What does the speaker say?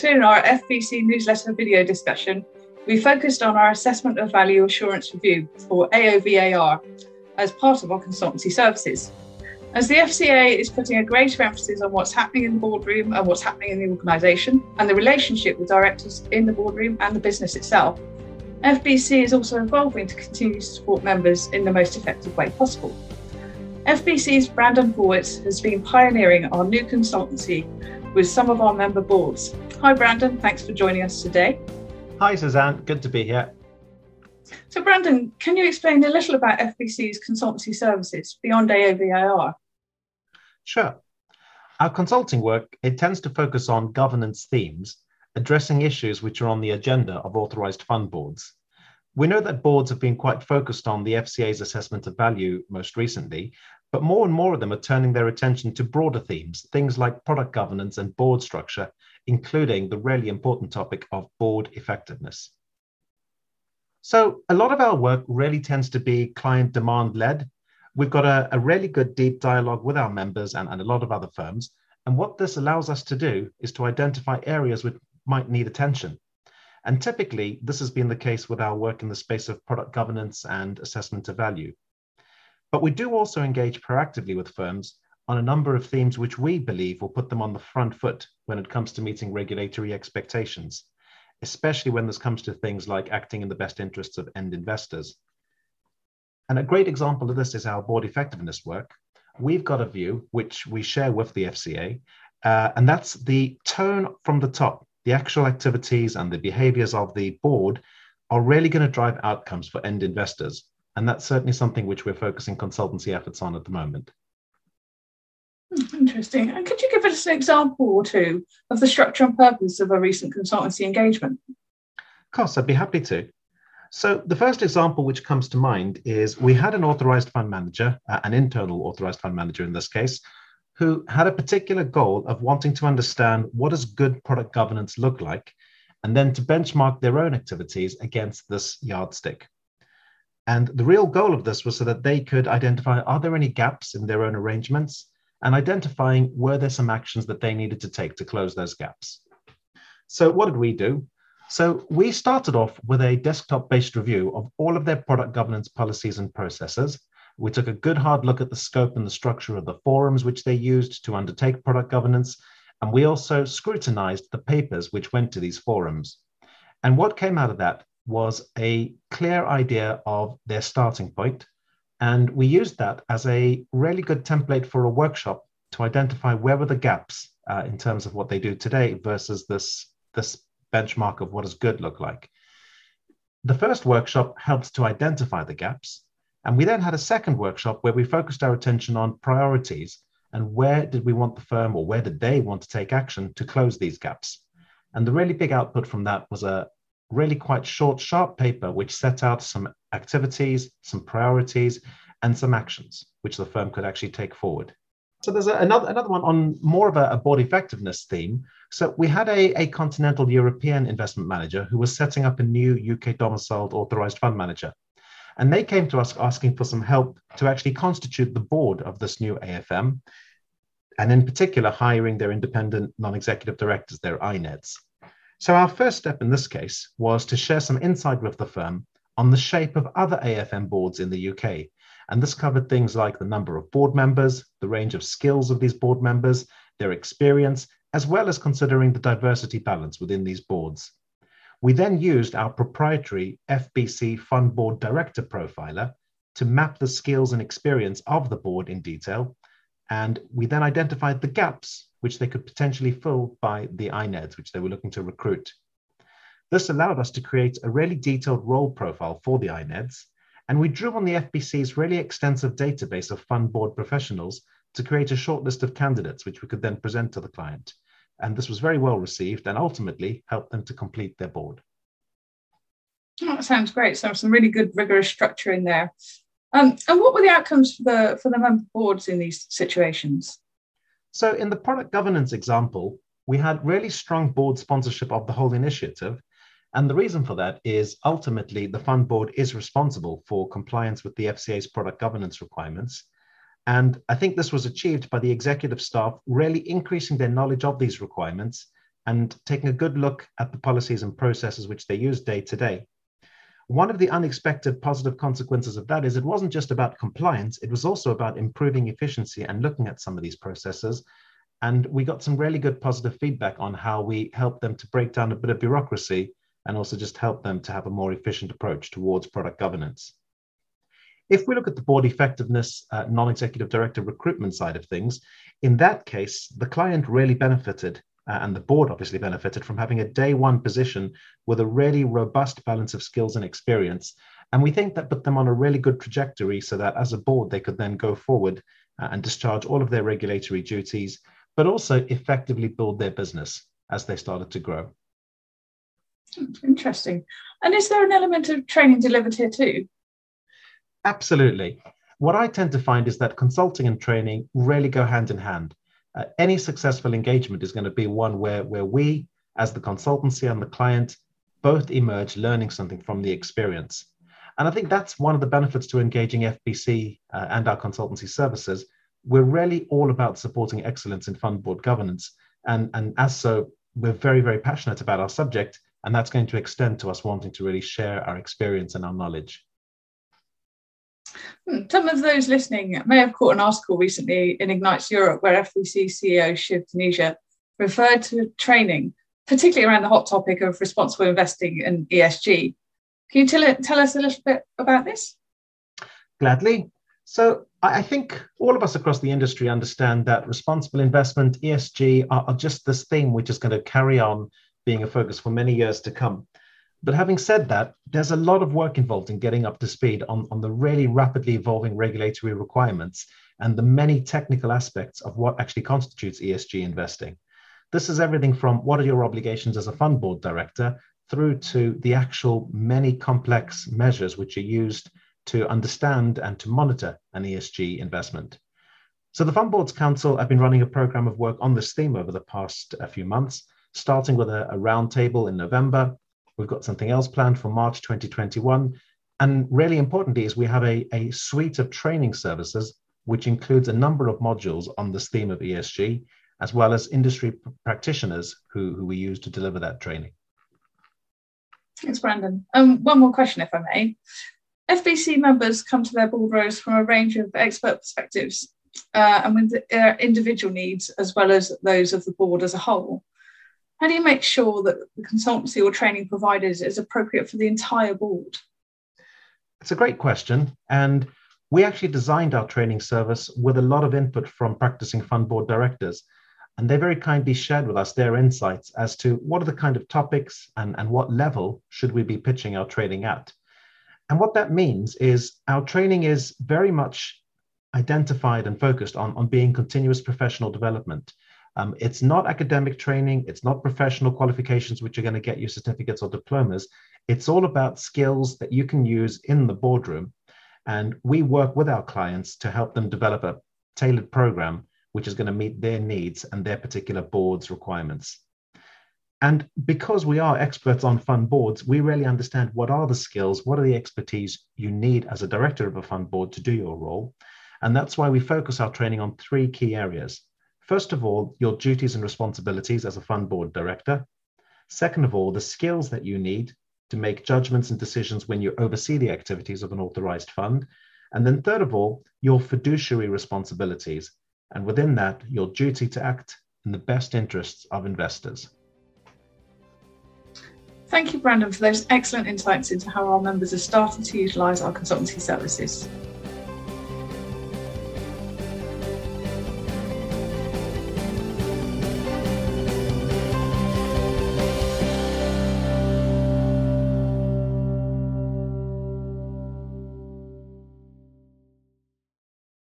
in our FBC newsletter video discussion, we focused on our assessment of value assurance review for AOVAR as part of our consultancy services. As the FCA is putting a greater emphasis on what's happening in the boardroom and what's happening in the organisation and the relationship with directors in the boardroom and the business itself, FBC is also evolving to continue to support members in the most effective way possible. FBC's Brandon Horwitz has been pioneering our new consultancy with some of our member boards. Hi, Brandon. Thanks for joining us today. Hi, Suzanne. Good to be here. So, Brandon, can you explain a little about FBC's consultancy services beyond AOVIR? Sure. Our consulting work, it tends to focus on governance themes, addressing issues which are on the agenda of authorized fund boards. We know that boards have been quite focused on the FCA's assessment of value most recently, but more and more of them are turning their attention to broader themes, things like product governance and board structure, including the really important topic of board effectiveness. So, a lot of our work really tends to be client demand led, We've got a, a really good deep dialogue with our members and, and a lot of other firms. And what this allows us to do is to identify areas which might need attention. And typically, this has been the case with our work in the space of product governance and assessment of value. But we do also engage proactively with firms on a number of themes which we believe will put them on the front foot when it comes to meeting regulatory expectations, especially when this comes to things like acting in the best interests of end investors. And a great example of this is our board effectiveness work. We've got a view which we share with the FCA, uh, and that's the tone from the top. The actual activities and the behaviors of the board are really going to drive outcomes for end investors. And that's certainly something which we're focusing consultancy efforts on at the moment. Interesting. And could you give us an example or two of the structure and purpose of a recent consultancy engagement? Of course, I'd be happy to. So the first example which comes to mind is we had an authorized fund manager, uh, an internal authorized fund manager in this case, who had a particular goal of wanting to understand what does good product governance look like, and then to benchmark their own activities against this yardstick. And the real goal of this was so that they could identify are there any gaps in their own arrangements and identifying were there some actions that they needed to take to close those gaps. So what did we do? So we started off with a desktop-based review of all of their product governance policies and processes. We took a good hard look at the scope and the structure of the forums which they used to undertake product governance, and we also scrutinized the papers which went to these forums. And what came out of that was a clear idea of their starting point, and we used that as a really good template for a workshop to identify where were the gaps uh, in terms of what they do today versus this, this benchmark of what does good look like. The first workshop helped to identify the gaps. And we then had a second workshop where we focused our attention on priorities and where did we want the firm or where did they want to take action to close these gaps. And the really big output from that was a really quite short, sharp paper which set out some activities, some priorities, and some actions which the firm could actually take forward. So there's a, another, another one on more of a, a board effectiveness theme. So we had a, a continental European investment manager who was setting up a new UK domiciled authorized fund manager. And they came to us asking for some help to actually constitute the board of this new AFM, and in particular, hiring their independent non executive directors, their INEDs. So, our first step in this case was to share some insight with the firm on the shape of other AFM boards in the UK and this covered things like the number of board members, the range of skills of these board members, their experience, as well as considering the diversity balance within these boards. We then used our proprietary FBC Fund Board Director Profiler to map the skills and experience of the board in detail. And we then identified the gaps which they could potentially fill by the INEDs, which they were looking to recruit. This allowed us to create a really detailed role profile for the INEDs and we drew on the FBC's really extensive database of fund board professionals to create a short list of candidates, which we could then present to the client. And this was very well received and ultimately helped them to complete their board. Oh, that sounds great. So some really good rigorous structure in there. Um, and what were the outcomes for the for the member boards in these situations? So in the product governance example, we had really strong board sponsorship of the whole initiative and the reason for that is ultimately the fund board is responsible for compliance with the FCA's product governance requirements. And I think this was achieved by the executive staff really increasing their knowledge of these requirements and taking a good look at the policies and processes which they use day to day. One of the unexpected positive consequences of that is it wasn't just about compliance, it was also about improving efficiency and looking at some of these processes. And we got some really good positive feedback on how we helped them to break down a bit of bureaucracy and also just help them to have a more efficient approach towards product governance. If we look at the board effectiveness, uh, non executive director recruitment side of things, in that case, the client really benefited uh, and the board obviously benefited from having a day one position with a really robust balance of skills and experience. And we think that put them on a really good trajectory so that as a board, they could then go forward uh, and discharge all of their regulatory duties, but also effectively build their business as they started to grow. Interesting. And is there an element of training delivered here too? Absolutely. What I tend to find is that consulting and training really go hand in hand. Uh, any successful engagement is going to be one where, where we, as the consultancy and the client, both emerge learning something from the experience. And I think that's one of the benefits to engaging FBC uh, and our consultancy services. We're really all about supporting excellence in fund board governance. And, and as so, we're very, very passionate about our subject. And that's going to extend to us wanting to really share our experience and our knowledge. Hmm, some of those listening may have caught an article recently in Ignites Europe where FBC CEO Shiv Taneja referred to training, particularly around the hot topic of responsible investing and ESG. Can you tell, tell us a little bit about this? Gladly. So, I think all of us across the industry understand that responsible investment, ESG, are, are just this theme which is going to carry on being a focus for many years to come. But having said that, there's a lot of work involved in getting up to speed on, on the really rapidly evolving regulatory requirements and the many technical aspects of what actually constitutes ESG investing. This is everything from what are your obligations as a fund board director through to the actual many complex measures which are used to understand and to monitor an ESG investment. So the Fund Boards Council have been running a program of work on this theme over the past a few months, starting with a, a roundtable in November, We've got something else planned for March 2021. And really importantly is we have a, a suite of training services, which includes a number of modules on this theme of ESG, as well as industry practitioners who, who we use to deliver that training. Thanks, Brandon. Um, one more question, if I may. FBC members come to their board rows from a range of expert perspectives uh, and with their individual needs as well as those of the board as a whole. How do you make sure that the consultancy or training provided is appropriate for the entire board? It's a great question. And we actually designed our training service with a lot of input from practicing fund board directors. And they very kindly shared with us their insights as to what are the kind of topics and, and what level should we be pitching our training at. And what that means is our training is very much identified and focused on, on being continuous professional development. Um, it's not academic training, it's not professional qualifications which are going to get you certificates or diplomas. It's all about skills that you can use in the boardroom. And we work with our clients to help them develop a tailored program which is going to meet their needs and their particular board's requirements. And because we are experts on fund boards, we really understand what are the skills, what are the expertise you need as a director of a fund board to do your role. And that's why we focus our training on three key areas. First of all, your duties and responsibilities as a fund board director. Second of all, the skills that you need to make judgments and decisions when you oversee the activities of an authorized fund. And then, third of all, your fiduciary responsibilities. And within that, your duty to act in the best interests of investors. Thank you, Brandon, for those excellent insights into how our members are starting to utilise our consultancy services.